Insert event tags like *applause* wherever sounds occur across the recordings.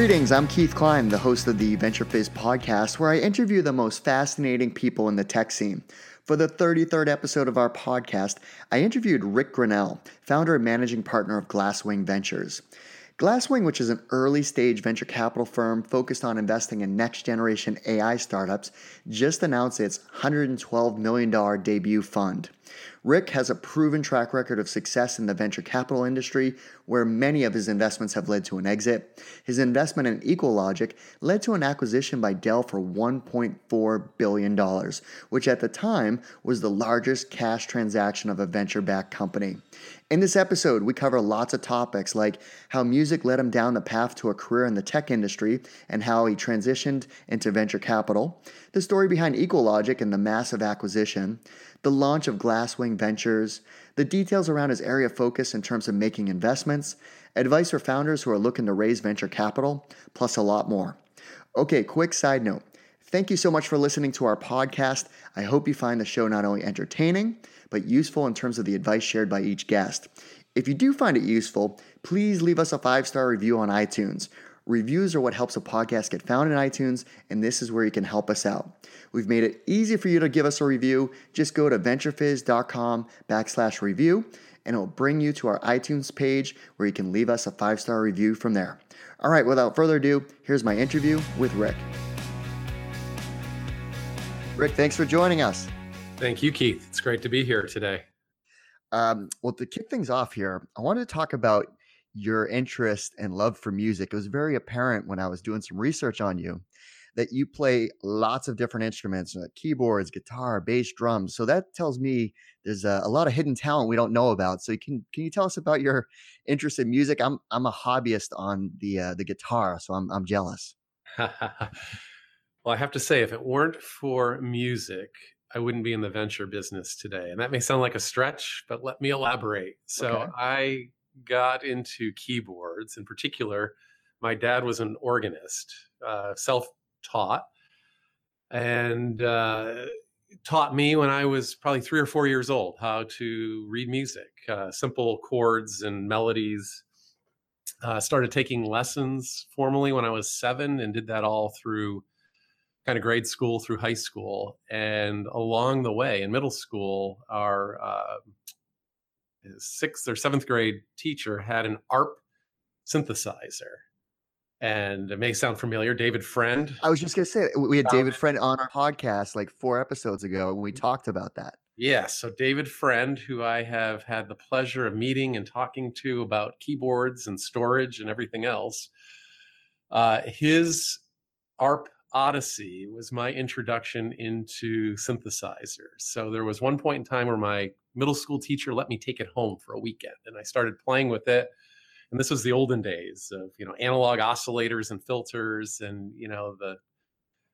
Greetings, I'm Keith Klein, the host of the VentureFizz podcast, where I interview the most fascinating people in the tech scene. For the 33rd episode of our podcast, I interviewed Rick Grinnell, founder and managing partner of Glasswing Ventures. Glasswing, which is an early stage venture capital firm focused on investing in next generation AI startups, just announced its $112 million debut fund. Rick has a proven track record of success in the venture capital industry, where many of his investments have led to an exit. His investment in EqualLogic led to an acquisition by Dell for $1.4 billion, which at the time was the largest cash transaction of a venture backed company. In this episode, we cover lots of topics like how music led him down the path to a career in the tech industry and how he transitioned into venture capital, the story behind EqualLogic and the massive acquisition, the launch of Glasswing Ventures, the details around his area of focus in terms of making investments, advice for founders who are looking to raise venture capital, plus a lot more. Okay, quick side note. Thank you so much for listening to our podcast. I hope you find the show not only entertaining, but useful in terms of the advice shared by each guest. If you do find it useful, please leave us a five star review on iTunes. Reviews are what helps a podcast get found in iTunes, and this is where you can help us out. We've made it easy for you to give us a review. Just go to venturefizz.com backslash review, and it'll bring you to our iTunes page where you can leave us a five star review from there. All right, without further ado, here's my interview with Rick. Rick, thanks for joining us. Thank you, Keith. It's great to be here today. Um, well, to kick things off here, I wanted to talk about your interest and love for music. It was very apparent when I was doing some research on you that you play lots of different instruments, like uh, keyboards, guitar, bass, drums. So that tells me there's a, a, lot of hidden talent we don't know about. So can can you tell us about your interest in music? I'm I'm a hobbyist on the uh, the guitar, so I'm I'm jealous. *laughs* well, I have to say, if it weren't for music, I wouldn't be in the venture business today. And that may sound like a stretch, but let me elaborate. So okay. I got into keyboards in particular. My dad was an organist, uh, self taught, and uh, taught me when I was probably three or four years old how to read music, uh, simple chords and melodies. Uh, started taking lessons formally when I was seven and did that all through kind of grade school through high school. And along the way in middle school, our uh, sixth or seventh grade teacher had an ARP synthesizer. And it may sound familiar, David Friend. I was just going to say, we had David Friend on our podcast like four episodes ago, and we talked about that. Yes. Yeah, so, David Friend, who I have had the pleasure of meeting and talking to about keyboards and storage and everything else, uh, his ARP Odyssey was my introduction into synthesizers. So there was one point in time where my middle school teacher let me take it home for a weekend and I started playing with it. And this was the olden days of, you know, analog oscillators and filters and, you know, the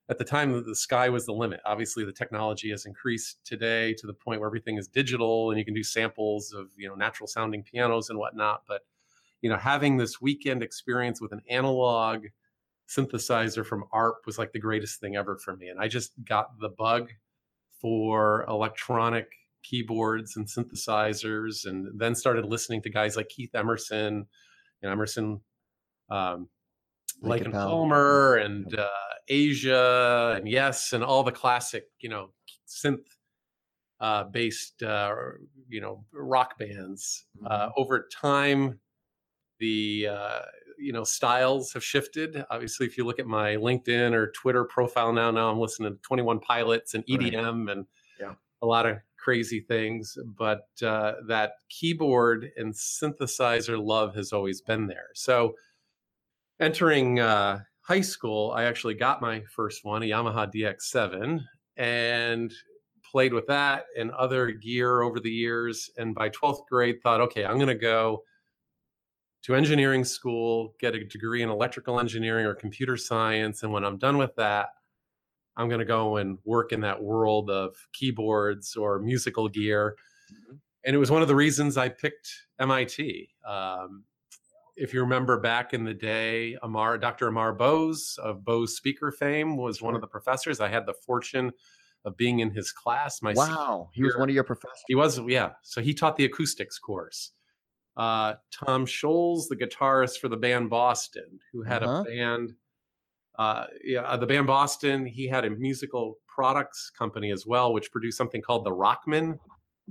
at the time the sky was the limit. Obviously the technology has increased today to the point where everything is digital and you can do samples of, you know, natural sounding pianos and whatnot. But, you know, having this weekend experience with an analog synthesizer from ARP was like the greatest thing ever for me. And I just got the bug for electronic keyboards and synthesizers, and then started listening to guys like Keith Emerson and Emerson, um, and Palmer, and uh, Asia, and Yes, and all the classic, you know, synth uh, based, uh, you know, rock bands. Uh, mm-hmm. over time, the uh, you know styles have shifted obviously if you look at my linkedin or twitter profile now now i'm listening to 21 pilots and edm right. and yeah. a lot of crazy things but uh, that keyboard and synthesizer love has always been there so entering uh, high school i actually got my first one a yamaha dx7 and played with that and other gear over the years and by 12th grade thought okay i'm going to go to engineering school, get a degree in electrical engineering or computer science. And when I'm done with that, I'm going to go and work in that world of keyboards or musical gear. Mm-hmm. And it was one of the reasons I picked MIT. Um, if you remember back in the day, Amar, Dr. Amar Bose of Bose speaker fame was one of the professors. I had the fortune of being in his class. My wow, he was one of your professors. He was, yeah. So he taught the acoustics course uh, Tom Scholz, the guitarist for the band Boston, who had uh-huh. a band. Uh, yeah, the band Boston. He had a musical products company as well, which produced something called the Rockman,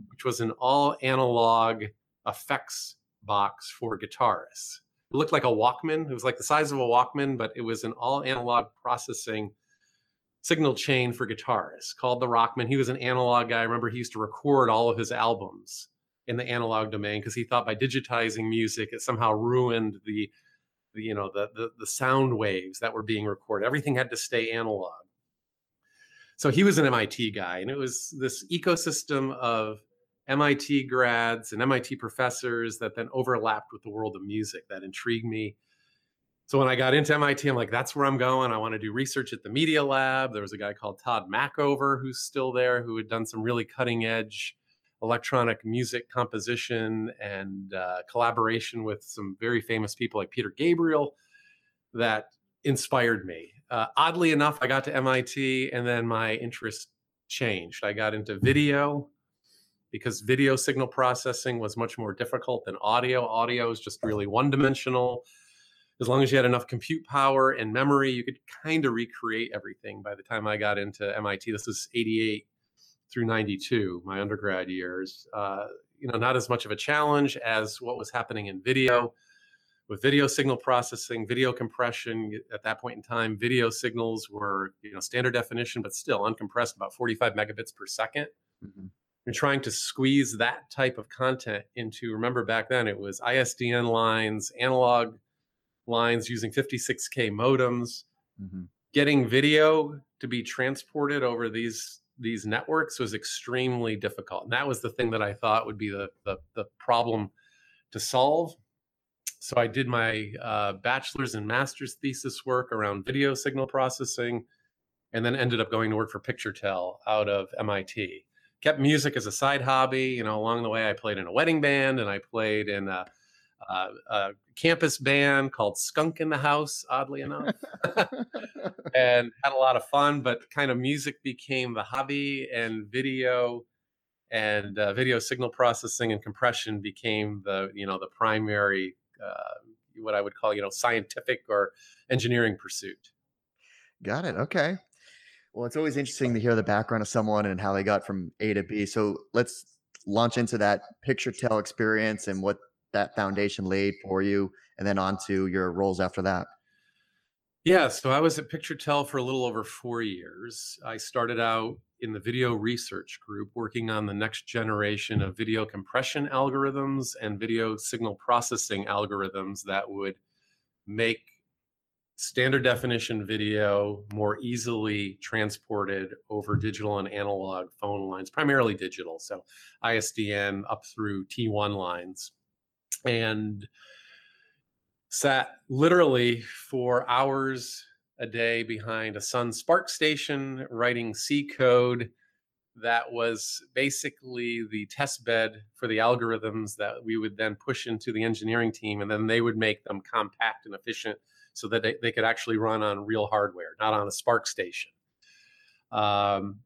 which was an all analog effects box for guitarists. It looked like a Walkman. It was like the size of a Walkman, but it was an all analog processing signal chain for guitarists called the Rockman. He was an analog guy. I remember he used to record all of his albums in the analog domain because he thought by digitizing music it somehow ruined the, the you know the, the the sound waves that were being recorded. Everything had to stay analog. So he was an MIT guy, and it was this ecosystem of MIT grads and MIT professors that then overlapped with the world of music that intrigued me. So when I got into MIT, I'm like, that's where I'm going. I want to do research at the Media Lab. There was a guy called Tod Machover who's still there, who had done some really cutting edge electronic music composition and uh, collaboration with some very famous people like Peter Gabriel that inspired me. Uh, oddly enough, I got to MIT and then my interest changed. I got into video because video signal processing was much more difficult than audio. Audio is just really one dimensional. As long as you had enough compute power and memory, you could kind of recreate everything. By the time I got into MIT, this was 88 through 92, my undergrad years. Uh, you know, not as much of a challenge as what was happening in video with video signal processing, video compression. At that point in time, video signals were you know standard definition, but still uncompressed, about 45 megabits per 2nd mm-hmm and trying to squeeze that type of content into remember back then it was isdn lines analog lines using 56k modems mm-hmm. getting video to be transported over these these networks was extremely difficult and that was the thing that i thought would be the the, the problem to solve so i did my uh, bachelor's and master's thesis work around video signal processing and then ended up going to work for picturetel out of mit kept music as a side hobby. You know, along the way, I played in a wedding band and I played in a, a, a campus band called Skunk in the House, oddly enough, *laughs* *laughs* and had a lot of fun. But kind of music became the hobby, and video and uh, video signal processing and compression became the you know the primary uh, what I would call you know scientific or engineering pursuit. Got it. Okay. Well, it's always interesting to hear the background of someone and how they got from A to B. So let's launch into that PictureTel experience and what that foundation laid for you, and then on to your roles after that. Yeah, so I was at picturetel for a little over four years. I started out in the video research group working on the next generation of video compression algorithms and video signal processing algorithms that would make standard definition video more easily transported over digital and analog phone lines, primarily digital. So ISDN up through T1 lines. And sat literally for hours a day behind a Sun SPARCstation writing C code that was basically the test bed for the algorithms that we would then push into the engineering team and then they would make them compact and efficient so that they, they could actually run on real hardware, not on a SPARCstation. Um,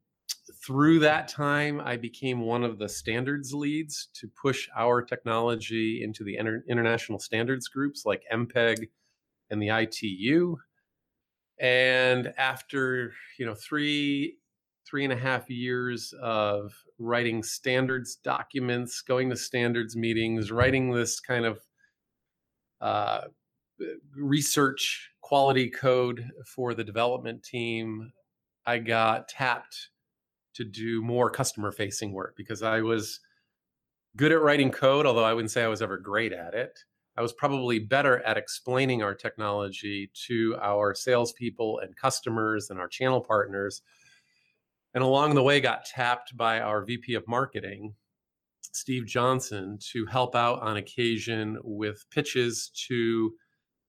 through that time, I became one of the standards leads to push our technology into the inter- international standards groups like MPEG and the ITU. And after you know three three and a half years of writing standards documents, going to standards meetings, writing this kind of uh, research quality code for the development team, I got tapped to do more customer facing work because I was good at writing code, although I wouldn't say I was ever great at it. I was probably better at explaining our technology to our salespeople and customers and our channel partners. And along the way, got tapped by our VP of marketing, Steve Johnson, to help out on occasion with pitches to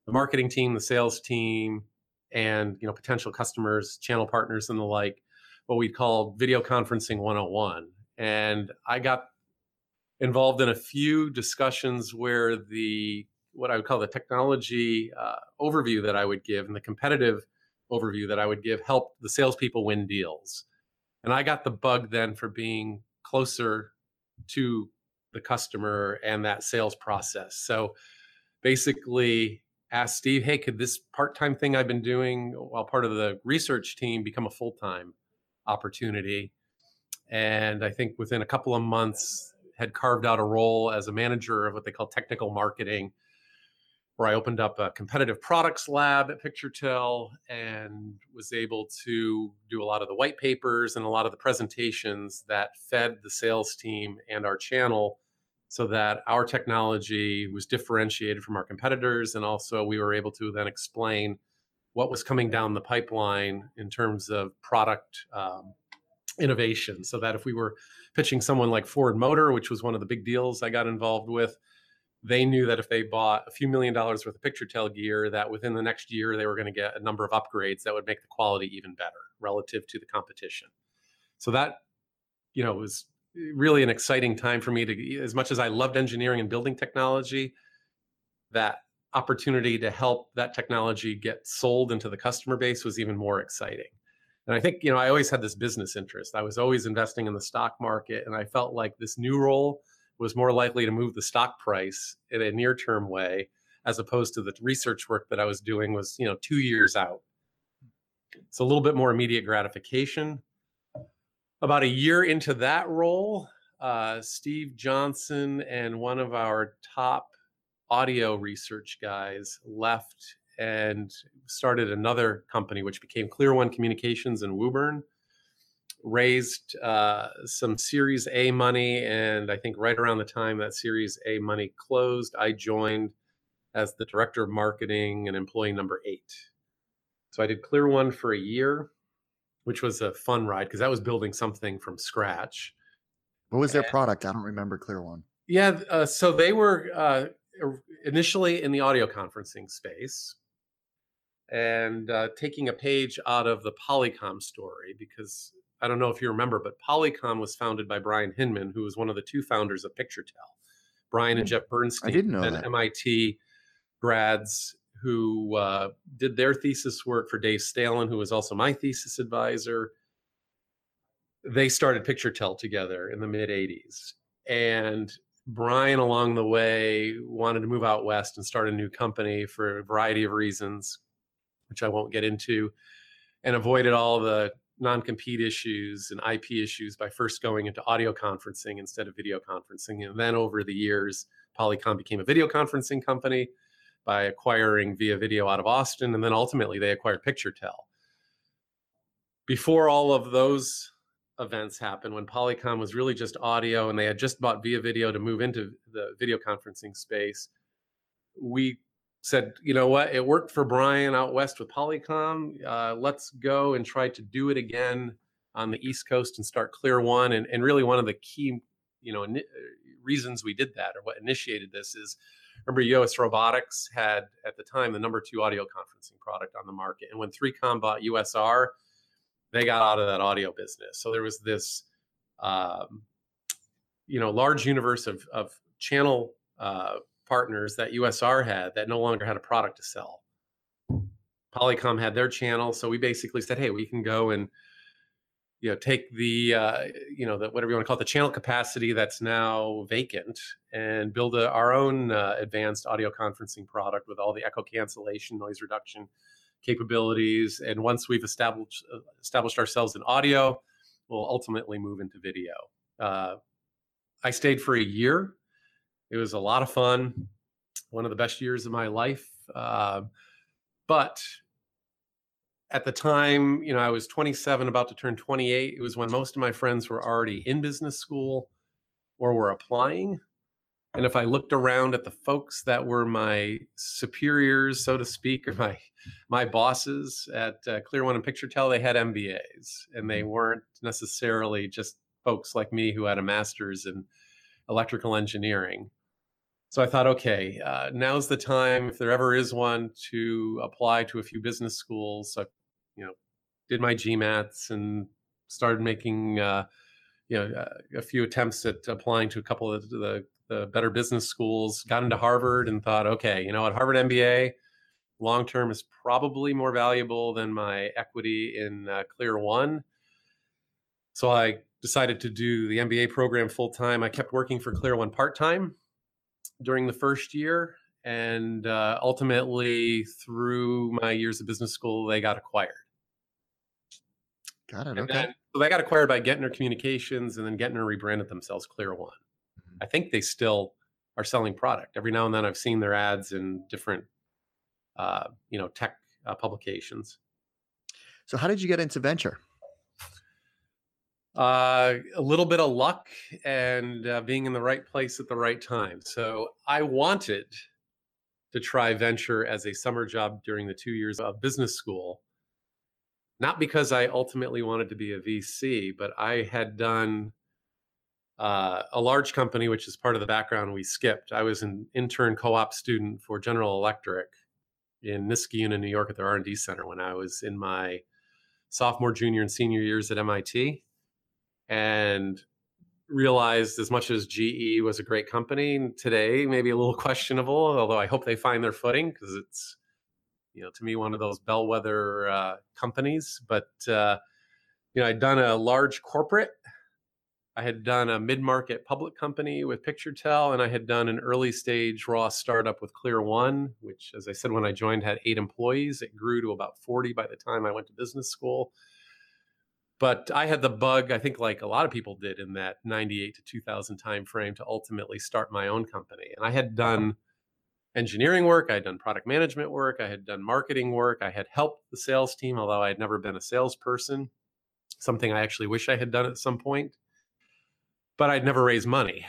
the marketing team, the sales team, and you know potential customers, channel partners, and the like. What we call video conferencing 101. And I got involved in a few discussions where the what I would call the technology uh, overview that I would give and the competitive overview that I would give helped the salespeople win deals. And I got the bug then for being closer to the customer and that sales process. So basically asked Steve, hey, could this part-time thing I've been doing while part of the research team become a full-time opportunity? And I think within a couple of months had carved out a role as a manager of what they call technical marketing where I opened up a competitive products lab at PictureTel and was able to do a lot of the white papers and a lot of the presentations that fed the sales team and our channel so that our technology was differentiated from our competitors. And also, we were able to then explain what was coming down the pipeline in terms of product um, innovation. So that if we were pitching someone like Ford Motor, which was one of the big deals I got involved with, they knew that if they bought a few million dollars worth of PictureTel gear, that within the next year they were going to get a number of upgrades that would make the quality even better relative to the competition. So that, you know, was really an exciting time for me to, as much as I loved engineering and building technology, that opportunity to help that technology get sold into the customer base was even more exciting. And I think, you know, I always had this business interest. I was always investing in the stock market, and I felt like this new role was more likely to move the stock price in a near term way as opposed to the research work that I was doing was, you know, two years out. So a little bit more immediate gratification. About a year into that role, uh, Steve Johnson and one of our top audio research guys left and started another company, which became Clear One Communications in Woburn raised uh, some Series A money, and I think right around the time that Series A money closed, I joined as the director of marketing and employee number eight. So I did Clear One for a year, which was a fun ride because I was building something from scratch. What was their and, product? I don't remember Clear One. Yeah, uh, so they were uh, initially in the audio conferencing space and uh, taking a page out of the Polycom story because I don't know if you remember, but Polycom was founded by Brian Hinman, who was one of the two founders of PictureTel. Brian and hmm. Jeff Bernstein, I didn't know and that. MIT grads who uh, did their thesis work for Dave Staelin, who was also my thesis advisor. They started PictureTel together in the mid 80s. And Brian, along the way, wanted to move out west and start a new company for a variety of reasons, which I won't get into, and avoided all the non-compete issues and IP issues by first going into audio conferencing instead of video conferencing. And then over the years, Polycom became a video conferencing company by acquiring Via Video out of Austin. And then ultimately they acquired PictureTel. Before all of those events happen when Polycom was really just audio and they had just bought Via Video to move into the video conferencing space, we said, you know what, it worked for Brian out west with Polycom. Uh, let's go and try to do it again on the East Coast and start Clear One. And, and really, one of the key, you know, reasons we did that or what initiated this is remember US Robotics had at the time the number two audio conferencing product on the market. And when 3Com bought USR, they got out of that audio business. So there was this, um, you know, large universe of, of channel uh, partners that USR had that no longer had a product to sell. Polycom had their channel, so we basically said, "Hey, we can go and you know take the uh, you know the whatever you want to call it, the channel capacity that's now vacant, and build a, our own uh, advanced audio conferencing product with all the echo cancellation, noise reduction capabilities. And once we've established uh, established ourselves in audio, we'll ultimately move into video." Uh, I stayed for a year it was a lot of fun, one of the best years of my life. Uh, but at the time, you know, I was 27, about to turn 28. It was when most of my friends were already in business school or were applying. And if I looked around at the folks that were my superiors, so to speak, or my my bosses at uh, Clear One and PictureTel, they had MBAs, and they mm-hmm. weren't necessarily just folks like me who had a master's in electrical engineering. So I thought, okay, uh, now's the time, if there ever is one, to apply to a few business schools. So, you know, did my GMATs and started making, uh, you know, uh, a few attempts at applying to a couple of the, the better business schools. Got into Harvard and thought, okay, you know, at Harvard MBA, long term is probably more valuable than my equity in uh, Clear One. So I decided to do the MBA program full time. I kept working for Clear One part time during the first year, and uh, ultimately, through my years of business school, they got acquired. Got it. And Okay. then, so they got acquired by Gentner Communications, and then Gentner rebranded themselves Clear One. I think they still are selling product. Every now and then, I've seen their ads in different, uh, you know, tech uh, publications. So, how did you get into venture? Uh, a little bit of luck and uh, being in the right place at the right time. So I wanted to try venture as a summer job during the two years of business school. Not because I ultimately wanted to be a VC, but I had done uh, a large company, which is part of the background we skipped. I was an intern co-op student for General Electric in Niskayuna, New York, at their R&D center when I was in my sophomore, junior, and senior years at MIT and realized as much as GE was a great company today, maybe a little *laughs* questionable, although I hope they find their footing because it's, you know, to me, one of those bellwether uh, companies. But, uh, you know, I'd done a large corporate, I had done a mid market public company with PictureTel, and I had done an early stage raw startup with Clear One, which, as I said, when I joined, had eight employees. It grew to about 40 by the time I went to business school but I had the bug, I think, like a lot of people did in that 98 to 2000 time frame to ultimately start my own company. And I had done engineering work, I had done product management work, I had done marketing work, I had helped the sales team, although I had never been a salesperson, something I actually wish I had done at some point. But I'd never raised money.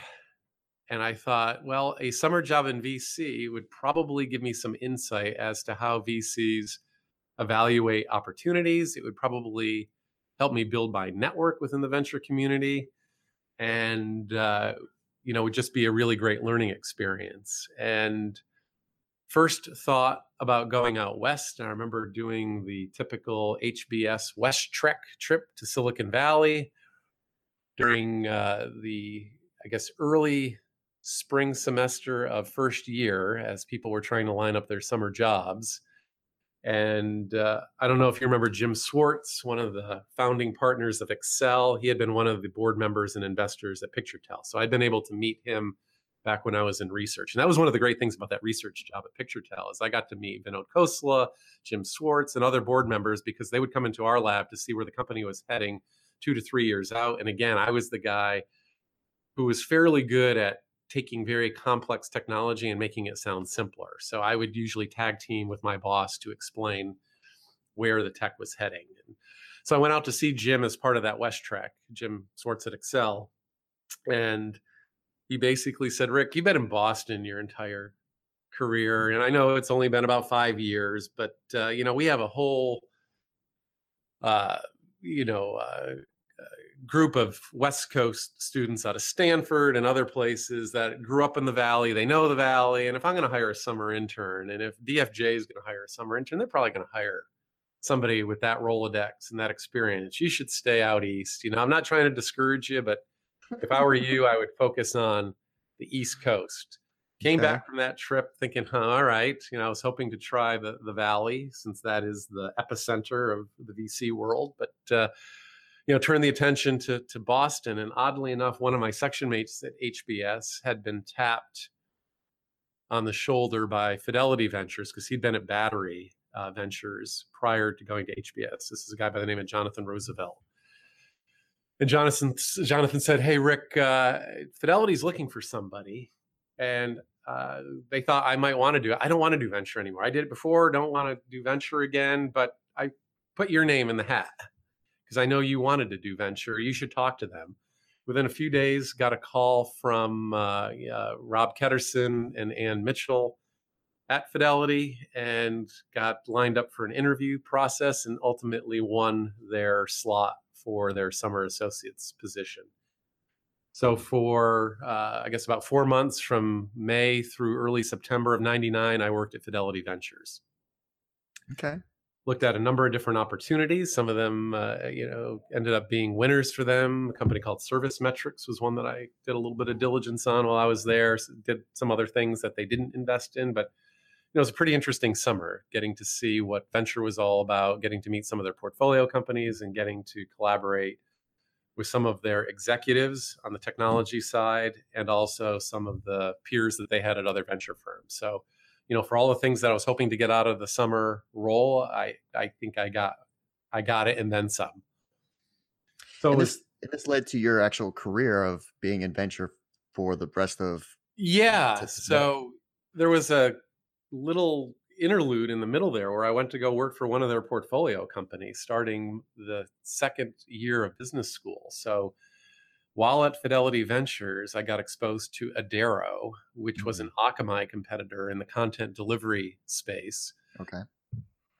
And I thought, well, a summer job in VC would probably give me some insight as to how VCs evaluate opportunities. It would probably help me build my network within the venture community and uh, you know would just be a really great learning experience and first thought about going out west i remember doing the typical hbs west trek trip to silicon valley during uh, the i guess early spring semester of first year as people were trying to line up their summer jobs and uh, I don't know if you remember Jim Swartz, one of the founding partners of Accel. He had been one of the board members and investors at PictureTel. So I'd been able to meet him back when I was in research. And that was one of the great things about that research job at PictureTel is I got to meet Vinod Khosla, Jim Swartz, and other board members because they would come into our lab to see where the company was heading two to three years out. And again, I was the guy who was fairly good at taking very complex technology and making it sound simpler. So I would usually tag team with my boss to explain where the tech was heading. And so I went out to see Jim as part of that West Trek, Jim Swartz at Accel. And he basically said, Rick, you've been in Boston your entire career. And I know it's only been about five years, but, uh, you know, we have a whole, uh, you know, uh, group of West Coast students out of Stanford and other places that grew up in the Valley. They know the Valley. And if I'm going to hire a summer intern, and if DFJ is going to hire a summer intern, they're probably going to hire somebody with that Rolodex and that experience. You should stay out east. You know, I'm not trying to discourage you, but if I were you, I would focus on the East Coast. Came Okay. back from that trip thinking, huh, all right, you know, I was hoping to try the, the Valley since that is the epicenter of the VC world. But, uh, you know, turned the attention to to Boston, and oddly enough, one of my section mates at HBS had been tapped on the shoulder by Fidelity Ventures because he'd been at Battery uh, Ventures prior to going to HBS. This is a guy by the name of Jonathan Roosevelt. And Jonathan Jonathan said, "Hey Rick, uh, Fidelity's looking for somebody, and uh, they thought I might want to do it. I don't want to do venture anymore. I did it before. Don't want to do venture again. But I put your name in the hat because I know you wanted to do venture. You should talk to them. Within a few days, got a call from uh, uh, Rob Ketterson and Ann Mitchell at Fidelity and got lined up for an interview process and ultimately won their slot for their summer associates position. So for uh, I guess about four months from May through early September of '99, I worked at Fidelity Ventures Okay. Looked at a number of different opportunities. Some of them, uh, you know, ended up being winners for them. A company called Service Metrics was one that I did a little bit of diligence on while I was there. Did some other things that they didn't invest in, but you know, it was a pretty interesting summer getting to see what venture was all about, getting to meet some of their portfolio companies, and getting to collaborate with some of their executives on the technology side and also some of the peers that they had at other venture firms. So, you know, for all the things that I was hoping to get out of the summer role, I I think I got I got it and then some. So and this, and this led to your actual career of being in venture for the rest of yeah. So there was a little interlude in the middle there where I went to go work for one of their portfolio companies starting the second year of business school. So while at Fidelity Ventures, I got exposed to Adero, which mm-hmm. was an Akamai competitor in the content delivery space. Okay.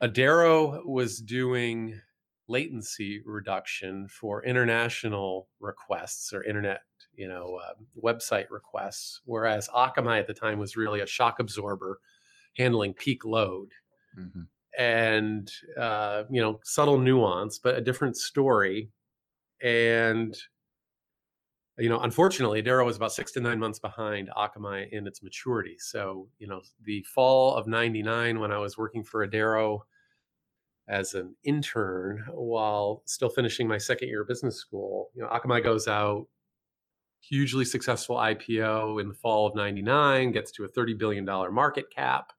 Adero was doing latency reduction for international requests or internet, you know, uh, website requests, whereas Akamai at the time was really a shock absorber handling peak load. Mm-hmm. And uh, you know, subtle nuance, but a different story. And you know, unfortunately, Adero was about six to nine months behind Akamai in its maturity. So, you know, the fall of '99, when I was working for Adero as an intern while still finishing my second year of business school, you know, Akamai goes out, hugely successful IPO in the fall of '99, gets to a $30 billion market cap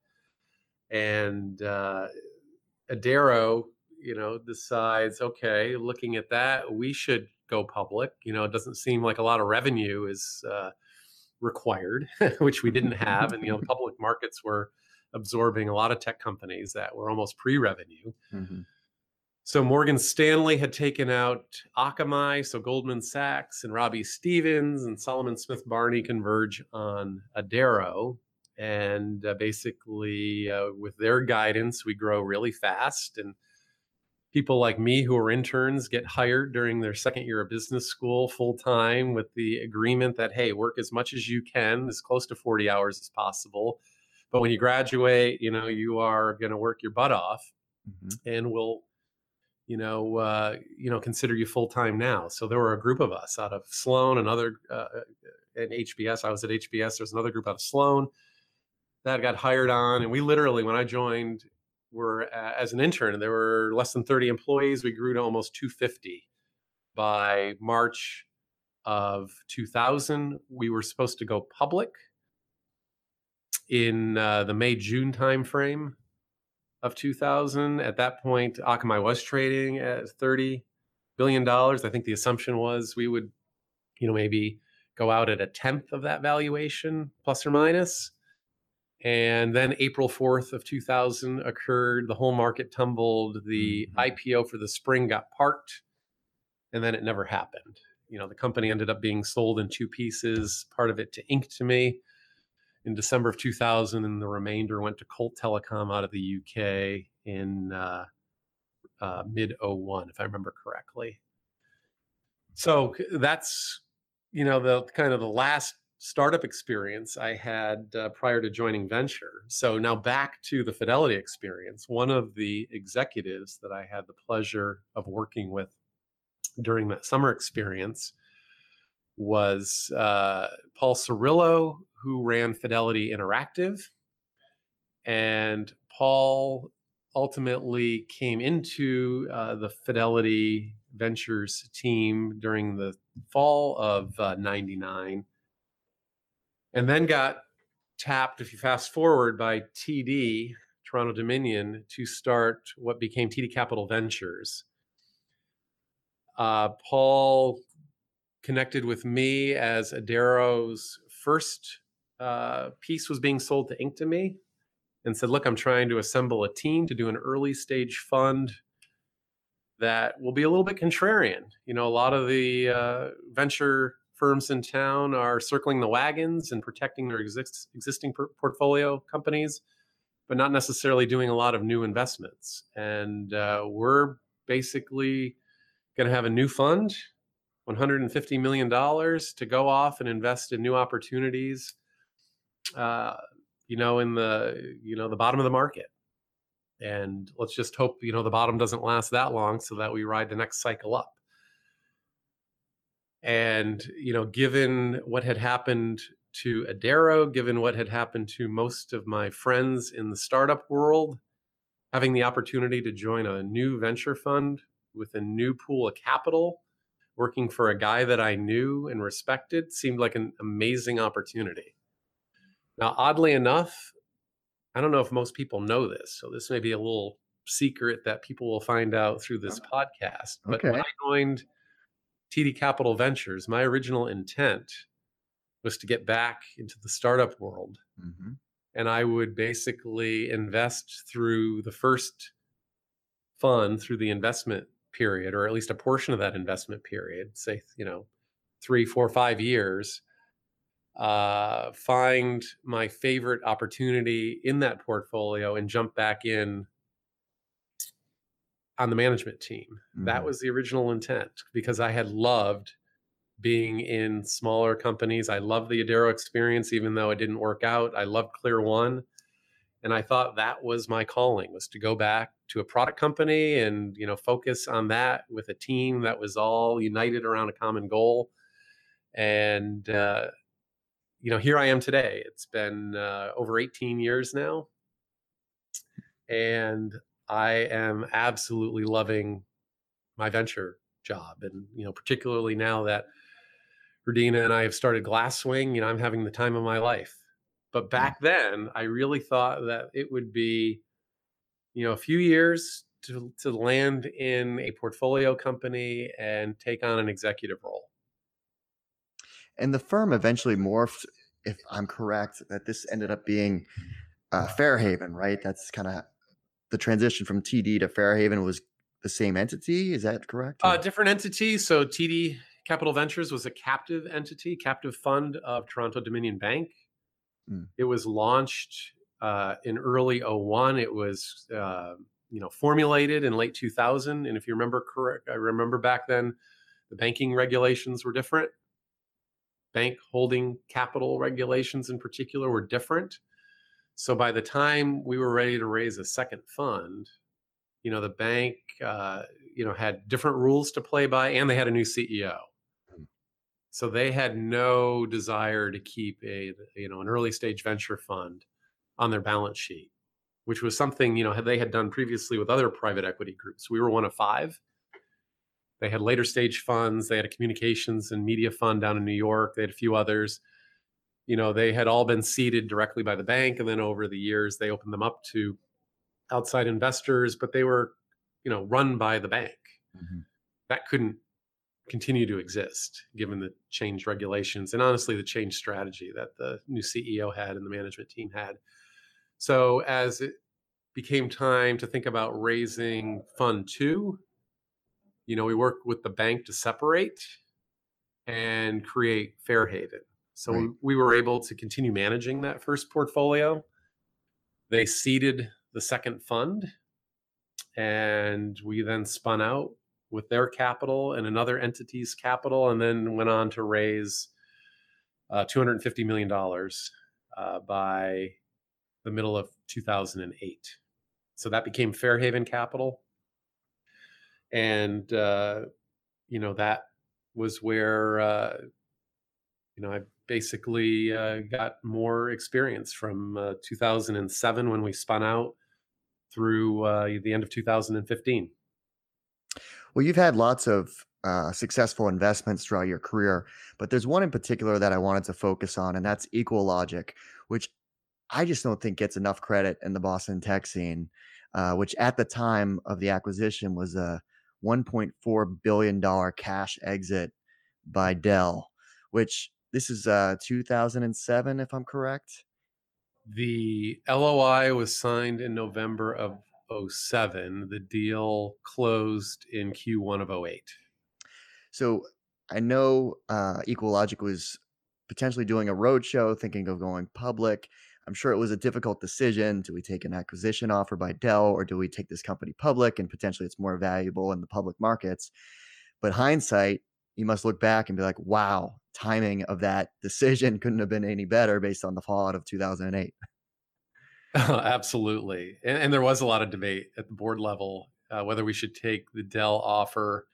and uh, Adero, you know, decides, okay, looking at that, we should go public. You know, it doesn't seem like a lot of revenue is uh, required, *laughs* which we didn't have, and you know, the *laughs* public markets were absorbing a lot of tech companies that were almost pre-revenue. Mm-hmm. So Morgan Stanley had taken out Akamai, so Goldman Sachs and Robbie Stevens and Salomon Smith Barney converge on Adero, and uh, basically uh, with their guidance we grow really fast and people like me who are interns get hired during their second year of business school full time with the agreement that hey work as much as you can as close to 40 hours as possible but when you graduate you know you are going to work your butt off mm-hmm. and we'll you know uh, you know consider you full time now so there were a group of us out of sloan and other uh, and hbs i was at hbs there's another group out of sloan that got hired on, and we literally, when I joined, were uh, as an intern, there were less than 30 employees. We grew to almost 250 by March of 2000. We were supposed to go public in uh, the May June timeframe of 2000. At that point, Akamai was trading at 30 billion dollars. I think the assumption was we would, you know, maybe go out at a tenth of that valuation, plus or minus. And then April 4th of 2000 occurred. The whole market tumbled. The mm-hmm. IPO for the spring got parked, and then it never happened. You know, the company ended up being sold in two pieces. Part of it to Inktomi in December of 2000, and the remainder went to Colt Telecom out of the UK in uh, uh, mid 01, if I remember correctly. So that's you know the kind of the last startup experience I had uh, prior to joining Venture. So now back to the Fidelity experience. One of the executives that I had the pleasure of working with during that summer experience was uh, Paul Cirillo, who ran Fidelity Interactive. And Paul ultimately came into uh, the Fidelity Ventures team during the fall of uh, 99 and then got tapped, if you fast forward, by TD, Toronto Dominion, to start what became TD Capital Ventures. Uh, Paul connected with me as Adero's first uh, piece was being sold to Inktomi and said, Look, I'm trying to assemble a team to do an early stage fund that will be a little bit contrarian. You know, a lot of the uh, venture firms in town are circling the wagons and protecting their exist, existing per- portfolio companies, but not necessarily doing a lot of new investments. And uh, we're basically going to have a new fund, $150 million to go off and invest in new opportunities. Uh, you know, in the you know the bottom of the market, and let's just hope you know the bottom doesn't last that long, so that we ride the next cycle up. And, you know, given what had happened to Adero, given what had happened to most of my friends in the startup world, having the opportunity to join a new venture fund with a new pool of capital working for a guy that I knew and respected seemed like an amazing opportunity. Now, oddly enough, I don't know if most people know this, so this may be a little secret that people will find out through this oh, podcast. But Okay. when I joined TD Capital Ventures, my original intent was to get back into the startup world. hmm And I would basically invest through the first fund through the investment period, or at least a portion of that investment period, say, you know, three, four, five years, uh, find my favorite opportunity in that portfolio and jump back in on the management team. That Mhm. was the original intent because I had loved being in smaller companies. I loved the Adero experience, even though it didn't work out. I loved Clear One. And I thought that was my calling was to go back to a product company and, you know, focus on that with a team that was all united around a common goal. And, uh, you know, here I am today. It's been uh, over 18 years now. And I am absolutely loving my venture job. And, you know, particularly now that Rudina and I have started Glasswing, you know, I'm having the time of my life. But back then, I really thought that it would be, you know, a few years to, to land in a portfolio company and take on an executive role. And the firm eventually morphed, if I'm correct, that this ended up being uh, Fairhaven, right? That's kind of the transition from TD to Fairhaven was the same entity. Is that correct? Uh, different entity. So TD Capital Ventures was a captive entity, captive fund of Toronto Dominion Bank. Mm. It was launched uh, in early 01. It was, uh, you know, formulated in late 2000. And if you remember correct, I remember back then, the banking regulations were different. Bank holding capital regulations in particular were different. So by the time we were ready to raise a second fund, you know, the bank, uh, you know, had different rules to play by, and they had a new CEO. Mm. So they had no desire to keep a, you know, an early stage venture fund on their balance sheet, which was something, you know, they had done previously with other private equity groups. We were one of five. They had later stage funds. They had a communications and media fund down in New York. They had a few others. You know, they had all been seeded directly by the bank, and then over the years they opened them up to outside investors, but they were, you know, run by the bank. Mhm. That couldn't continue to exist given the changed regulations and honestly the changed strategy that the new CEO had and the management team had. So as it became time to think about raising fund 2, you know, we worked with the bank to separate and create Fairhaven. So Right. we, we were able to continue managing that first portfolio. They seeded the second fund, and we then spun out with their capital and another entity's capital, and then went on to raise uh, $250 million uh, by the middle of 2008. So that became Fairhaven Capital. And, uh, you know, that was where, uh, you know, I basically uh, got more experience from uh, 2007 when we spun out through uh, the end of 2015. Well, you've had lots of uh, successful investments throughout your career, but there's one in particular that I wanted to focus on, and that's EqualLogic, which I just don't think gets enough credit in the Boston tech scene, uh, which at the time of the acquisition was a $1.4 billion cash exit by Dell, which this is uh, 2007, if I'm correct. The LOI was signed in November of 07. The deal closed in Q1 of 08. So I know uh, was potentially doing a roadshow, thinking of going public. I'm sure it was a difficult decision. Do we take an acquisition offer by Dell or do we take this company public and potentially it's more valuable in the public markets? But hindsight, you must look back and be like, wow, timing of that decision *laughs* couldn't have been any better based on the fallout of 2008. *laughs* Absolutely. And, and there was a lot of debate at the board level uh, whether we should take the Dell offer.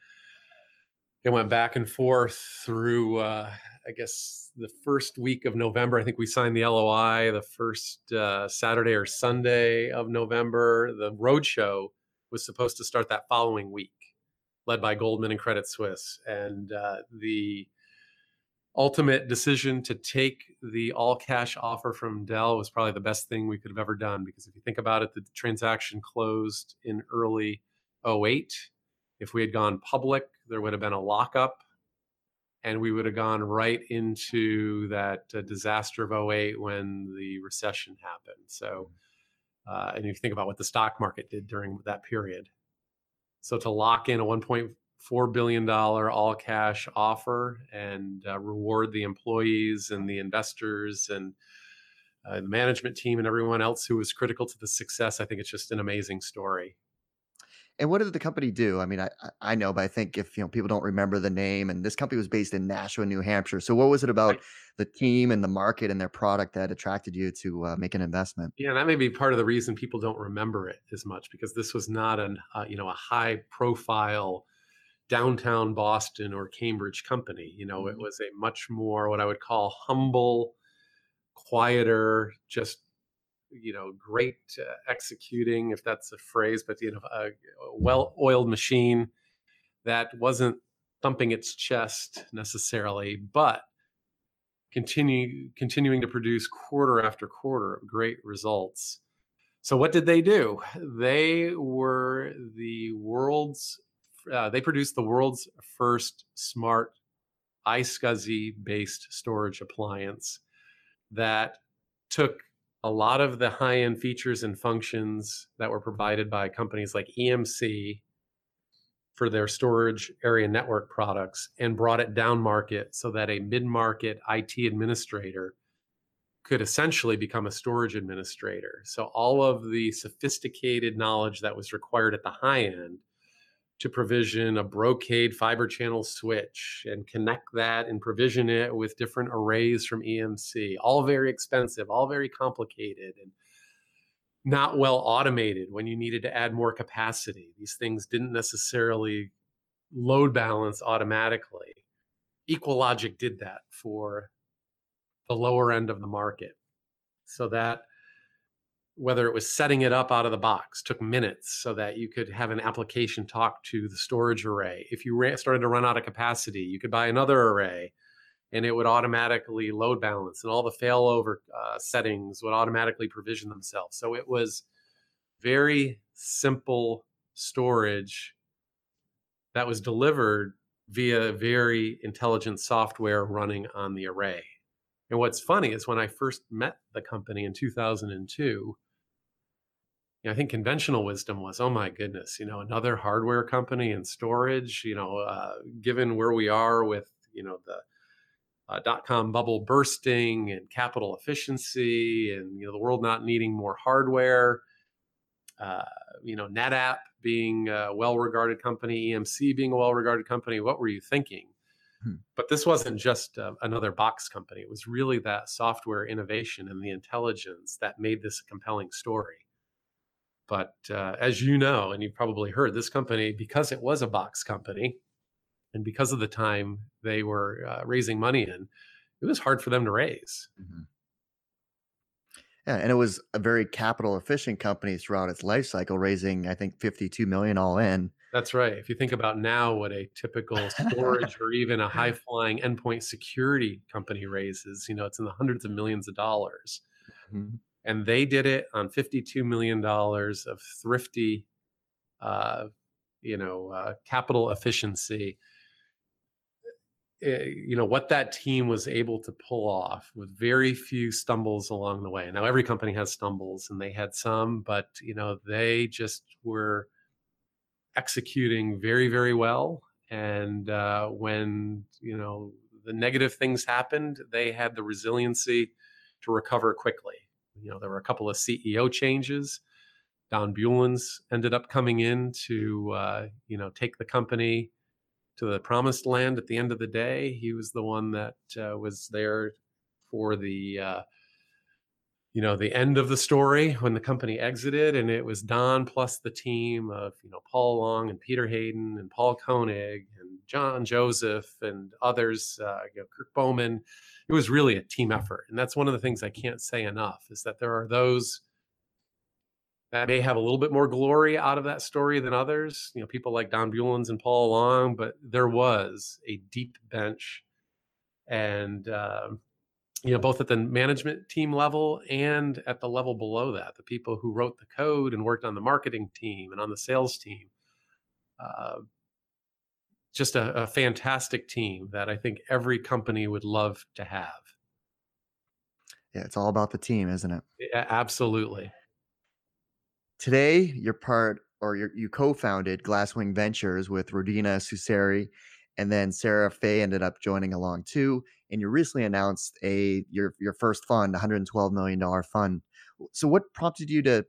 It went back and forth through, uh, I guess, the first week of November. I think we signed the LOI the first uh, Saturday or Sunday of November. The roadshow was supposed to start that following week, led by Goldman and Credit Suisse. And uh, the ultimate decision to take the all cash offer from Dell was probably the best thing we could have ever done because if you think about it, the transaction closed in early 08. If we had gone public, there would have been a lockup and we would have gone right into that uh, disaster of 08 when the recession happened. So, uh, and if you think about what the stock market did during that period. So to lock in a 1.4 billion dollar all cash offer and uh, reward the employees and the investors and uh, the management team and everyone else who was critical to the success, I think it's just an amazing story. And what did the company do? I mean, I I know, but I think if you know people don't remember the name, and this company was based in Nashua, New Hampshire. So, what was it about Right. the team and the market and their product that attracted you to uh, make an investment? Yeah, that may be part of the reason people don't remember it as much because this was not an uh, you know a high profile downtown Boston or Cambridge company. You know, it Mhm. was a much more what I would call humble, quieter, just you know, great uh, executing, if that's a phrase, but you know, a well-oiled machine that wasn't thumping its chest necessarily, but continue continuing to produce quarter after quarter great results. So what did they do? They were the world's uh, they produced the world's first smart iSCSI based storage appliance that took a lot of the high end features and functions that were provided by companies like EMC for their storage area network products and brought it down market so that a mid market IT administrator could essentially become a storage administrator. So, all of the sophisticated knowledge that was required at the high end to provision a brocade fiber channel switch and connect that and provision it with different arrays from EMC, all very expensive, all very complicated and not well automated when you needed to add more capacity. These things didn't necessarily load balance automatically. EqualLogic did that for the lower end of the market. So that whether it was setting it up out of the box took minutes so that you could have an application talk to the storage array. If you ra- started to run out of capacity you could buy another array and it would automatically load balance and all the failover uh, settings would automatically provision themselves. So it was very simple storage that was delivered via very intelligent software running on the array. And what's funny is when I first met the company in 2002, you know, I think conventional wisdom was, oh my goodness, you know, another hardware company and storage, you know, uh, given where we are with, you know, the uh, dot com bubble bursting and capital efficiency and, you know, the world not needing more hardware, uh, you know, NetApp being a well regarded company, EMC being a well regarded company. What were you thinking? Hmm. But this wasn't just uh, another box company. It was really that software innovation and the intelligence that made this a compelling story. But uh, as you know, and you've probably heard, this company, because it was a box company and because of the time they were uh, raising money in, it was hard for them to raise. Mhm. Yeah, and it was a very capital efficient company throughout its life cycle, raising I think 52 million all in. That's right. If you think about now what a typical storage or even a high *laughs* flying endpoint security company raises, you know, it's in the hundreds of millions of dollars. Mhm. And they did it on $52 million of thrifty, uh, you know, uh, capital efficiency. Eh, you know, what that team was able to pull off with very few stumbles along the way. Now, every company has stumbles and they had some, but, you know, they just were executing very very well and uh, when you know the negative things happened they had the resiliency to recover quickly you know there were a couple of ceo changes. Don Bulens ended up coming in to uh, you know take the company to the promised land at the end of the day. He was the one that uh, was there for the uh, you know the end of the story when the company exited and it was don plus the team of you know paul long and peter hayden and paul koning and john joseph and others uh, you know, kirk bowman it was really a team effort and that's one of the things i can't say enough is that there are those that may have a little bit more glory out of that story than others. You know, people like Don Bulens and Paul Long, but there was a deep bench, and uh, you know, both at the management team level and at the level below that, the people who wrote the code and worked on the marketing team and on the sales team. Uh, just a, a fantastic team that I think every company would love to have. Yeah, it's all about the team, isn't it? Yeah, absolutely. Today, you're part or you're, you co-founded Glasswing Ventures with Rudina Seseri, and then Sarah Fay ended up joining along too. And you recently announced a your your first fund, 112 million dollar fund. So, what prompted you to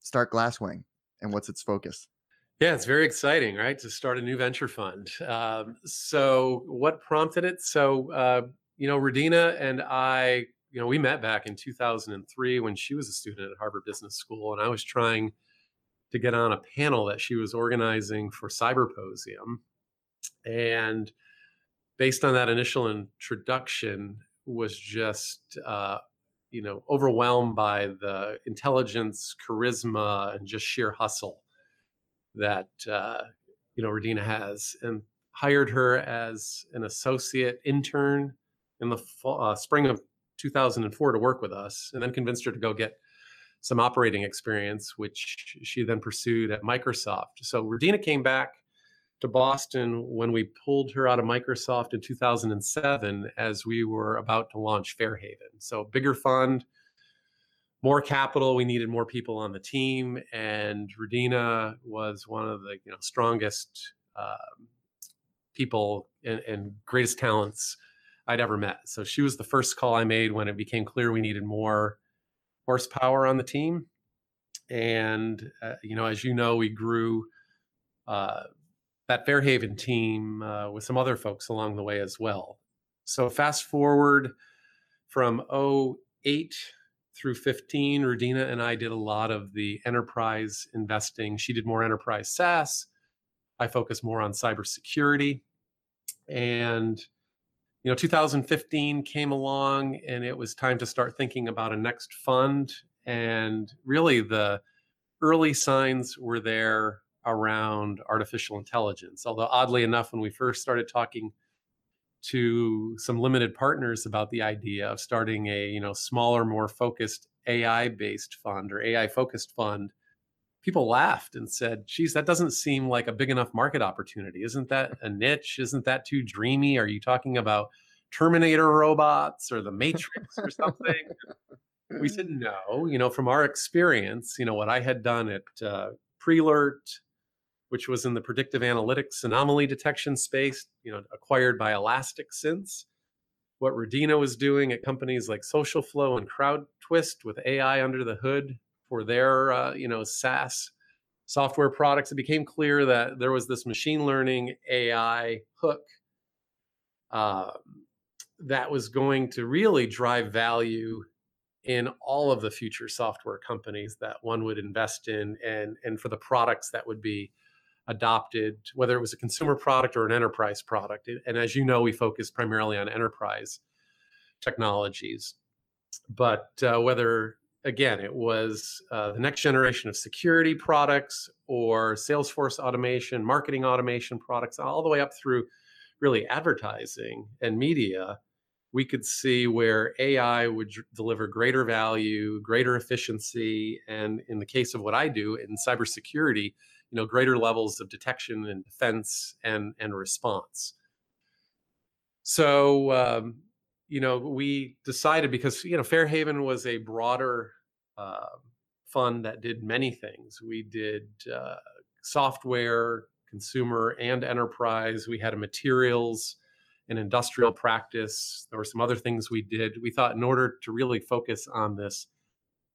start Glasswing, and what's its focus? Yeah, it's very exciting, right? To start a new venture fund. Um, so, what prompted it? So, uh, you know, Rudina and I you know, we met back in 2003 when she was a student at Harvard Business School, and I was trying to get on a panel that she was organizing for Cyberposium. And based on that initial introduction, was just uh, you know overwhelmed by the intelligence, charisma, and just sheer hustle that uh, you know Rudina has, and hired her as an associate intern in the fall, uh, spring of 2004 to work with us, and then convinced her to go get some operating experience, which she then pursued at Microsoft. So Rudina came back to Boston when we pulled her out of Microsoft in 2007 as we were about to launch Fairhaven. So bigger fund, more capital. We needed more people on the team, and Rudina was one of the you know strongest uh, people and, and greatest talents I'd ever met. So she was the first call I made when it became clear we needed more horsepower on the team. And, uh, you know, as you know, we grew uh, that Fairhaven team uh, with some other folks along the way as well. So fast forward from 08 through 15, Rudina and I did a lot of the enterprise investing. She did more enterprise SaaS. I focused more on cybersecurity. And you know 2015 came along and it was time to start thinking about a next fund and really the early signs were there around artificial intelligence although oddly enough when we first started talking to some limited partners about the idea of starting a you know smaller more focused ai based fund or ai focused fund people laughed and said, geez, that doesn't seem like a big enough market opportunity. Isn't that a niche? Isn't that too dreamy? Are you talking about Terminator robots or the Matrix or something? we said, *laughs* no. You know, from our experience, you know, what I had done at uh, Prelert, which was in the predictive analytics anomaly detection space, you know, acquired by Elastic since. What Rudina was doing at companies like Social Flow and CrowdTwist with AI under the hood for their uh, you know SaaS software products, it became clear that there was this machine learning AI hook uh, that was going to really drive value in all of the future software companies that one would invest in and and for the products that would be adopted whether it was a consumer product or an enterprise product and as you know we focus primarily on enterprise technologies but uh, whether again, it was uh, the next generation of security products or Salesforce automation, marketing automation products, all the way up through really advertising and media. We could see where AI would deliver greater value, greater efficiency, and in the case of what I do in cybersecurity, you know, greater levels of detection and defense and and response. So um, you know, we decided because you know Fairhaven was a broader uh, fund that did many things. We did uh, software, consumer, and enterprise. We had a materials and industrial practice. There were some other things we did. We thought in order to really focus on this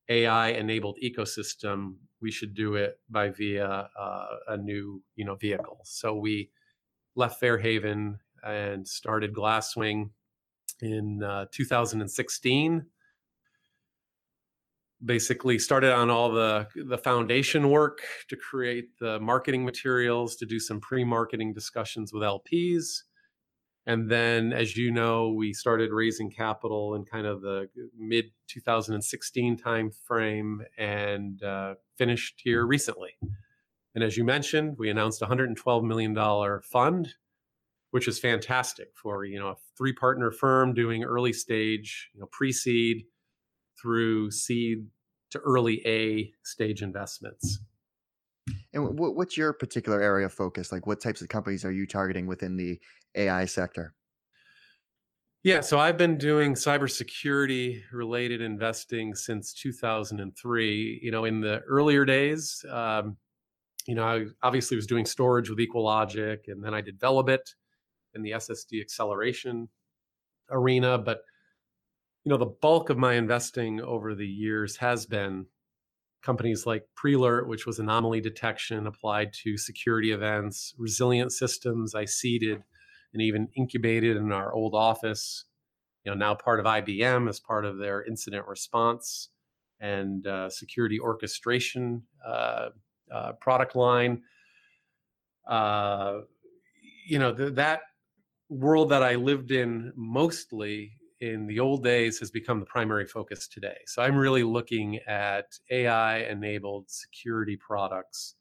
AI enabled ecosystem, we should do it by via uh, a new, you know, vehicle. So we left Fairhaven and started Glasswing in uh, 2016 basically started on all the the foundation work to create the marketing materials to do some pre-marketing discussions with lps And then, as you know, we started raising capital in kind of the mid 2016 timeframe and uh, finished here recently. And as you mentioned, we announced a $112 million fund, which is fantastic for you know a three partner firm doing early stage, you know, pre seed through seed to early A stage investments. And what's your particular area of focus? Like, what types of companies are you targeting within the AI sector? Yeah, so I've been doing cybersecurity related investing since 2003. You know, in the earlier days, um, you know, I obviously was doing storage with EqualLogic, and then I did VeloBit in the SSD acceleration arena. But you know, the bulk of my investing over the years has been companies like Prelert, which was anomaly detection applied to security events, resilient systems I seeded and even incubated in our old office. You know, now part of IBM as part of their incident response and uh, security orchestration uh, uh, product line. Uh, you know, th- that world that I lived in mostly in the old days has become the primary focus today. So I'm really looking at AI enabled security products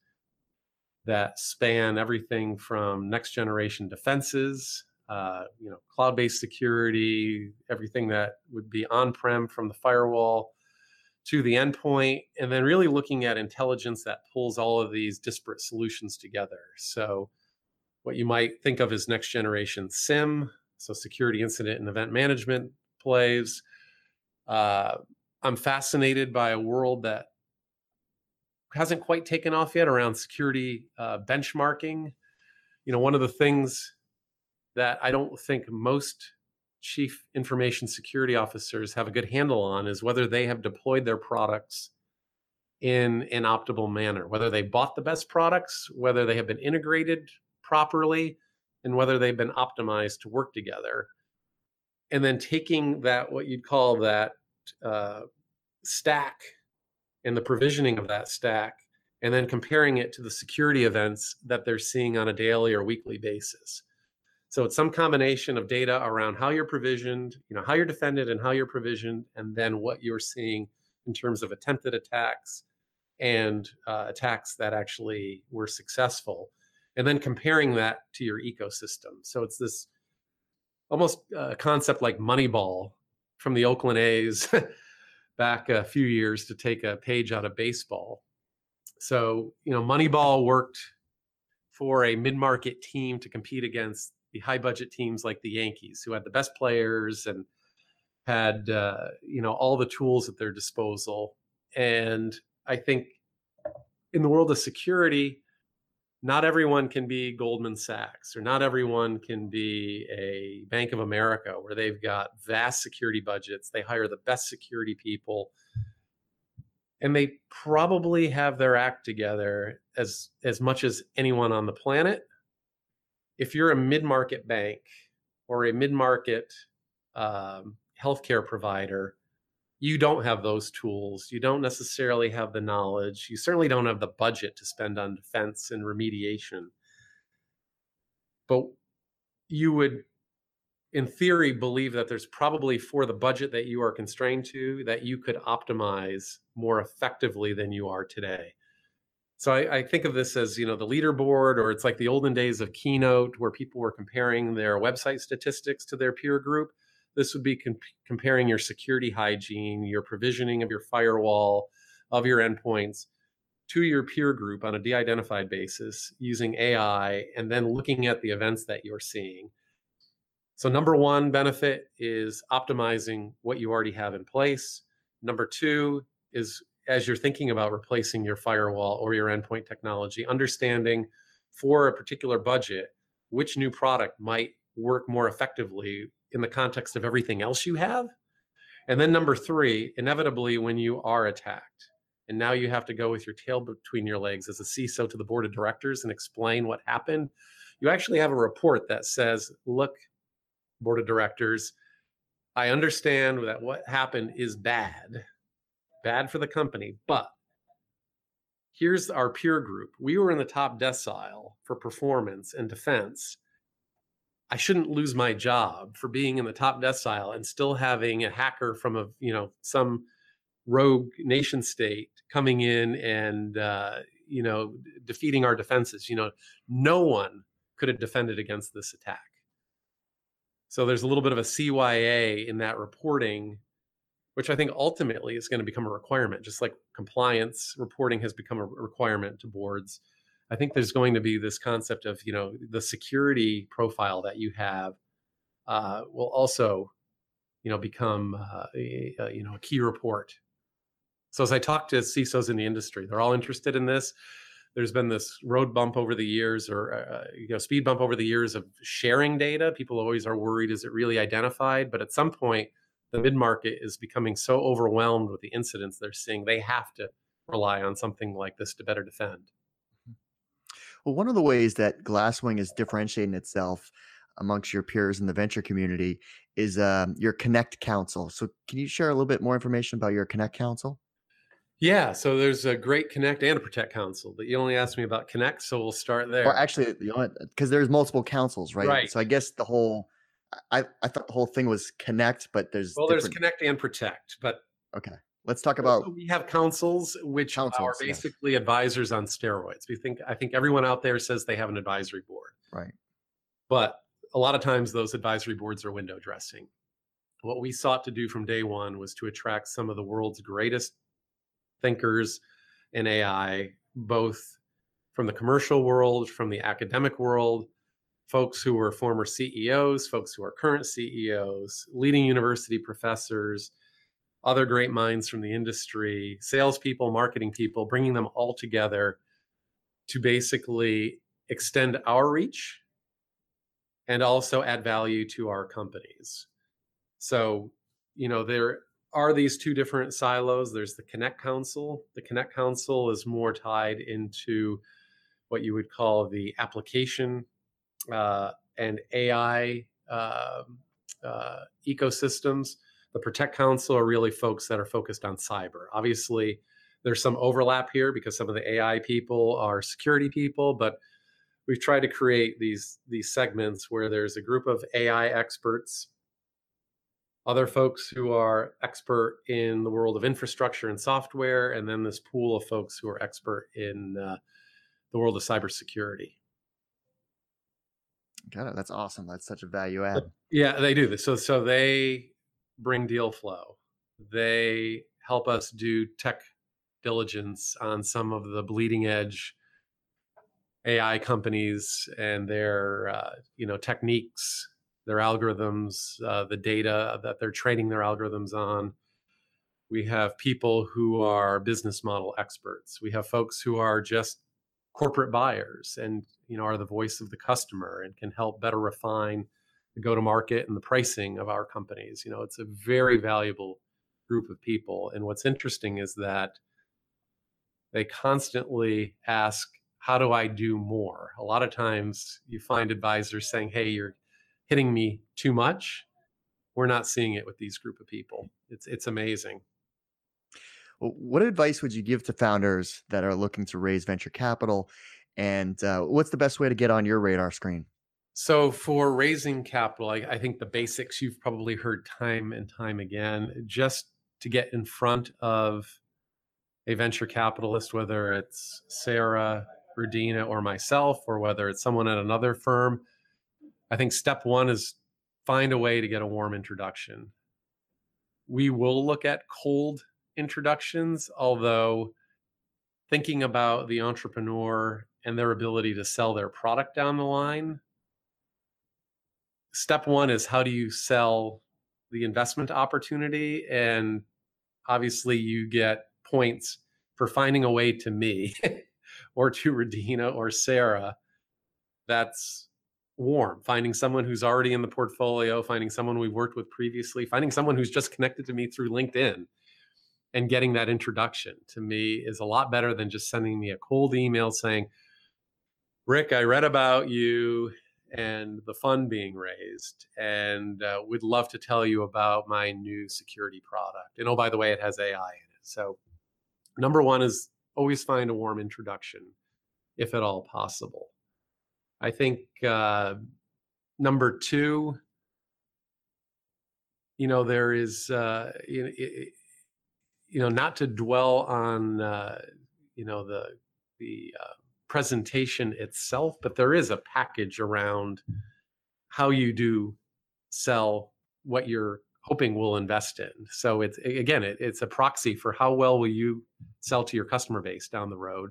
that span everything from next generation defenses, uh, you know, cloud based security, everything that would be on prem from the firewall to the endpoint, and then really looking at intelligence that pulls all of these disparate solutions together. So, what you might think of as next generation SIEM, so security incident and event management plays. Uh, I'm fascinated by a world that hasn't quite taken off yet around security uh, benchmarking. You know, one of the things that I don't think most chief information security officers have a good handle on is whether they have deployed their products in an optimal manner, whether they bought the best products, whether they have been integrated properly, and whether they've been optimized to work together. And then taking that, what you'd call that uh, stack and the provisioning of that stack, and then comparing it to the security events that they're seeing on a daily or weekly basis. So it's some combination of data around how you're provisioned, you know, how you're defended and how you're provisioned, and then what you're seeing in terms of attempted attacks and uh, attacks that actually were successful and then comparing that to your ecosystem. So it's this almost uh, concept like Moneyball from the Oakland A's *laughs* back a few years to take a page out of baseball. So, you know, Moneyball worked for a mid market team to compete against the high budget teams like the Yankees, who had the best players and had, uh, you know, all the tools at their disposal. And I think in the world of security, not everyone can be Goldman Sachs or not everyone can be a Bank of America where they've got vast security budgets. They hire the best security people and they probably have their act together as as much as anyone on the planet. If you're a mid-market bank or a mid-market um, healthcare provider, you don't have those tools. You don't necessarily have the knowledge. You certainly don't have the budget to spend on defense and remediation. But you would, in theory, believe that there's probably for the budget that you are constrained to, that you could optimize more effectively than you are today. So I, I, think of this as you know the leaderboard, or it's like the olden days of Keynote, where people were comparing their website statistics to their peer group. This would be comp- comparing your security hygiene, your provisioning of your firewall, of your endpoints to your peer group on a de identified basis using AI, and then looking at the events that you're seeing. So, number one benefit is optimizing what you already have in place. Number two is as you're thinking about replacing your firewall or your endpoint technology, understanding for a particular budget which new product might work more effectively in the context of everything else you have. And then number three, inevitably, when you are attacked, and now you have to go with your tail between your legs as a CISO to the board of directors and explain what happened, you actually have a report that says, look, board of directors, I understand that what happened is bad, bad for the company, but here's our peer group. We were in the top decile for performance and defense I shouldn't lose my job for being in the top decile and still having a hacker from a you know some rogue nation state coming in and uh, you know defeating our defenses. You know, no one could have defended against this attack. So there's a little bit of a CYA in that reporting, which I think ultimately is going to become a requirement, just like compliance reporting has become a requirement to boards. I think there's going to be this concept of you know the security profile that you have uh, will also you know become uh, a, a, you know a key report. So as I talk to CISOs in the industry, they're all interested in this. There's been this road bump over the years, or uh, you know speed bump over the years of sharing data. People always are worried: is it really identified? But at some point, the mid market is becoming so overwhelmed with the incidents they're seeing, they have to rely on something like this to better defend. Well, one of the ways that Glasswing is differentiating itself amongst your peers in the venture community is um, your Connect Council. So, can you share a little bit more information about your Connect Council? Yeah, so there's a great Connect and a Protect Council, but you only asked me about Connect, so we'll start there. Or actually, you know, because there's multiple councils, right? Right. So I guess the whole, I, I thought the whole thing was Connect, but there's well, there's Connect and Protect, but okay. Let's talk about So we have councils which are Councils, yeah. basically advisors on steroids. We think I think everyone out there says they have an advisory board, right. but a lot of times those advisory boards are window dressing. What we sought to do from day one was to attract some of the world's greatest thinkers in AI, both from the commercial world, from the academic world, folks who were former CEOs, folks who are current CEOs, leading university professors, other great minds from the industry, salespeople, marketing people, bringing them all together to basically extend our reach and also add value to our companies. So, you know, there are these two different silos. There's the Connect Council. The Connect Council is more tied into what you would call the application uh, and AI um uh, ecosystems. The Protect Council are really folks that are focused on cyber. Obviously, there's some overlap here because some of the AI people are security people, but we've tried to create these these segments where there's a group of AI experts, other folks who are expert in the world of infrastructure and software, and then this pool of folks who are expert in uh, the world of cybersecurity. Got it. That's awesome. That's such a value add. Yeah, they do this. So so they bring deal flow. They help us do tech diligence on some of the bleeding edge AI companies and their uh, you know techniques, their algorithms, uh, the data that they're training their algorithms on. We have people who are business model experts. We have folks who are just corporate buyers and you know are the voice of the customer and can help better refine the go to market and the pricing of our companies. You know, it's a very valuable group of people. And what's interesting is that they constantly ask, How do I do more? A lot of times you find advisors saying, Hey, you're hitting me too much. We're not seeing it with these group of people. It's it's amazing. What advice would you give to founders that are looking to raise venture capital? And uh, what's the best way to get on your radar screen? So for raising capital, I, I think the basics you've probably heard time and time again. Just to get in front of a venture capitalist, whether it's Sarah, Rudina, or myself, or whether it's someone at another firm, I think step one is find a way to get a warm introduction. We will look at cold introductions, although thinking about the entrepreneur and their ability to sell their product down the line step one is how do you sell the investment opportunity and obviously you get points for finding a way to me *laughs* or to Rudina or Sarah that's warm. Finding someone who's already in the portfolio finding someone we've worked with previously finding someone who's just connected to me through linkedin and getting that introduction to me is a lot better than just sending me a cold email saying rick i read about you and the fund being raised and uh, would love to tell you about my new security product. And oh by the way it has ai in it. So number one is always find a warm introduction if at all possible. I think uh, number two, you know, there is, uh, you, you know, not to dwell on, uh, you know, the the uh, presentation itself, but there is a package around how you do sell what you're hoping will invest in. So it's again, it, it's a proxy for how well will you sell to your customer base down the road.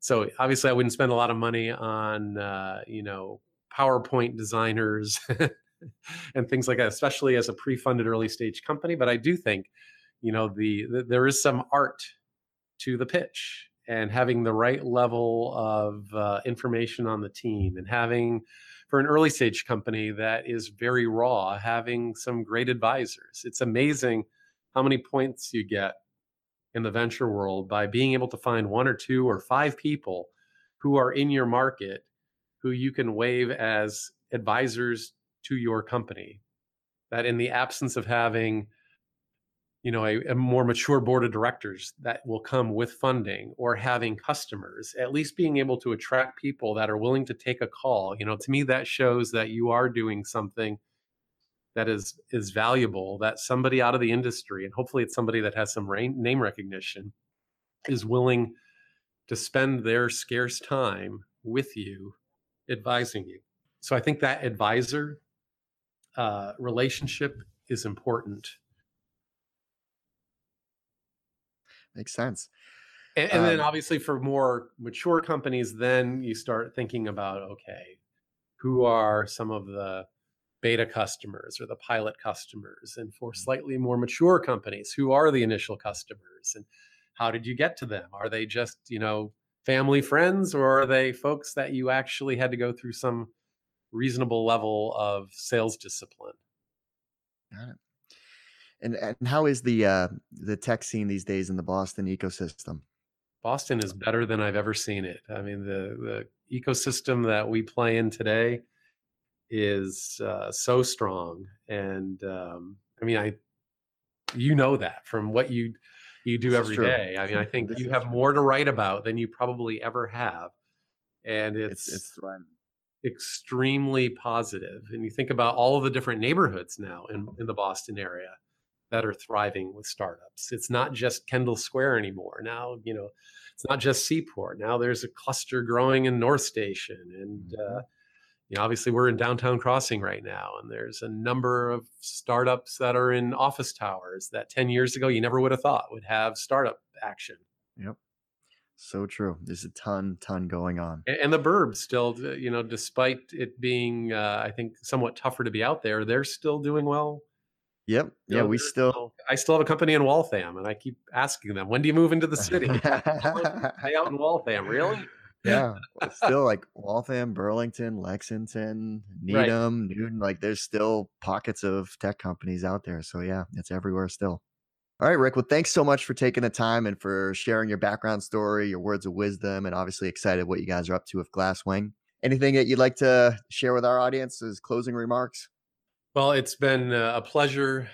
So obviously, I wouldn't spend a lot of money on uh, you know PowerPoint designers *laughs* and things like that, especially as a pre-funded early stage company. But I do think you know the, the there is some art to the pitch and having the right level of uh, information on the team and having for an early stage company that is very raw having some great advisors. It's amazing how many points you get in the venture world by being able to find one or two or five people who are in your market who you can wave as advisors to your company. That in the absence of having you know a, a, more mature board of directors that will come with funding or having customers at least being able to attract people that are willing to take a call. You know to me that shows that you are doing something that is is valuable that somebody out of the industry and hopefully it's somebody that has some rain, name recognition is willing to spend their scarce time with you advising you. So i think that advisor uh, relationship is important Makes sense. And, and um, then obviously for more mature companies, then you start thinking about okay, who are some of the beta customers or the pilot customers? And for mm. slightly more mature companies, who are the initial customers? And how did you get to them? Are they just, you know, family friends or are they folks that you actually had to go through some reasonable level of sales discipline? Got it. And and how is the uh, the tech scene these days in the Boston ecosystem? Boston is better than I've ever seen it. I mean, the the ecosystem that we play in today is uh, so strong, and um, I mean, I you know that from what you you do this every day. I mean, I think this you have true. more to write about than you probably ever have, and it's it's, it's extremely positive. And you think about all of the different neighborhoods now in in the Boston area that are thriving with startups. It's not just Kendall Square anymore. Now, you know, it's not just Seaport. Now there's a cluster growing in North Station, and mm-hmm. uh, you know, obviously we're in downtown Crossing right now, and there's a number of startups that are in office towers that 10 years ago you never would have thought would have startup action. Yep. So true. There's a ton, ton going on. And, the burbs still, you know, despite it being, uh, I think, somewhat tougher to be out there, they're still doing well Yep. Yeah, we still. I still have a company in Waltham, and I keep asking them, "When do you move into the city?" *laughs* Stay out in Waltham, really? *laughs* Yeah, still like *laughs* Waltham, Burlington, Lexington, Needham, right. Newton. Like, there's still pockets of tech companies out there. So yeah, it's everywhere still. All right, Rick. Well, thanks so much for taking the time and for sharing your background story, your words of wisdom, and obviously excited what you guys are up to with Glasswing. Anything that you'd like to share with our audience as closing remarks? Well, it's been uh, a pleasure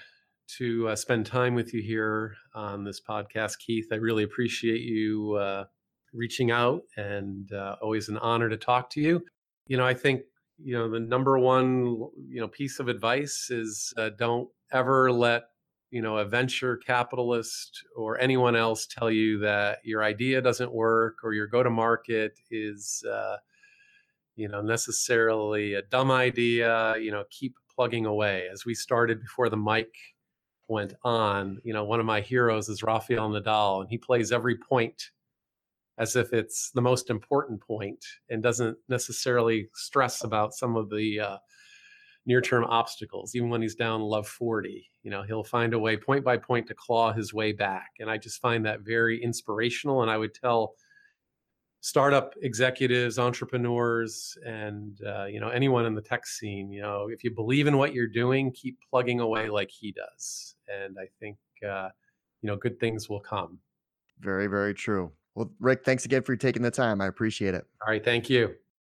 to uh, spend time with you here on this podcast, Keith. I really appreciate you uh, reaching out and uh, always an honor to talk to you. You know, I think, you know, the number one, you know, piece of advice is uh, don't ever let, you know, a venture capitalist or anyone else tell you that your idea doesn't work or your go to market is, uh, you know, necessarily a dumb idea. You know, keep plugging away. As we started before the mic went on, you know, one of my heroes is Rafael Nadal, and he plays every point as if it's the most important point and doesn't necessarily stress about some of the uh, near-term obstacles. Even when he's down love 40, you know, he'll find a way point by point to claw his way back. And I just find that very inspirational. And I would tell startup executives, entrepreneurs, and uh, you know anyone in the tech scene. You know, if you believe in what you're doing, keep plugging away like he does, and I think uh, you know good things will come. Very, very true. Well, Rick, thanks again for taking the time. I appreciate it. All right, thank you.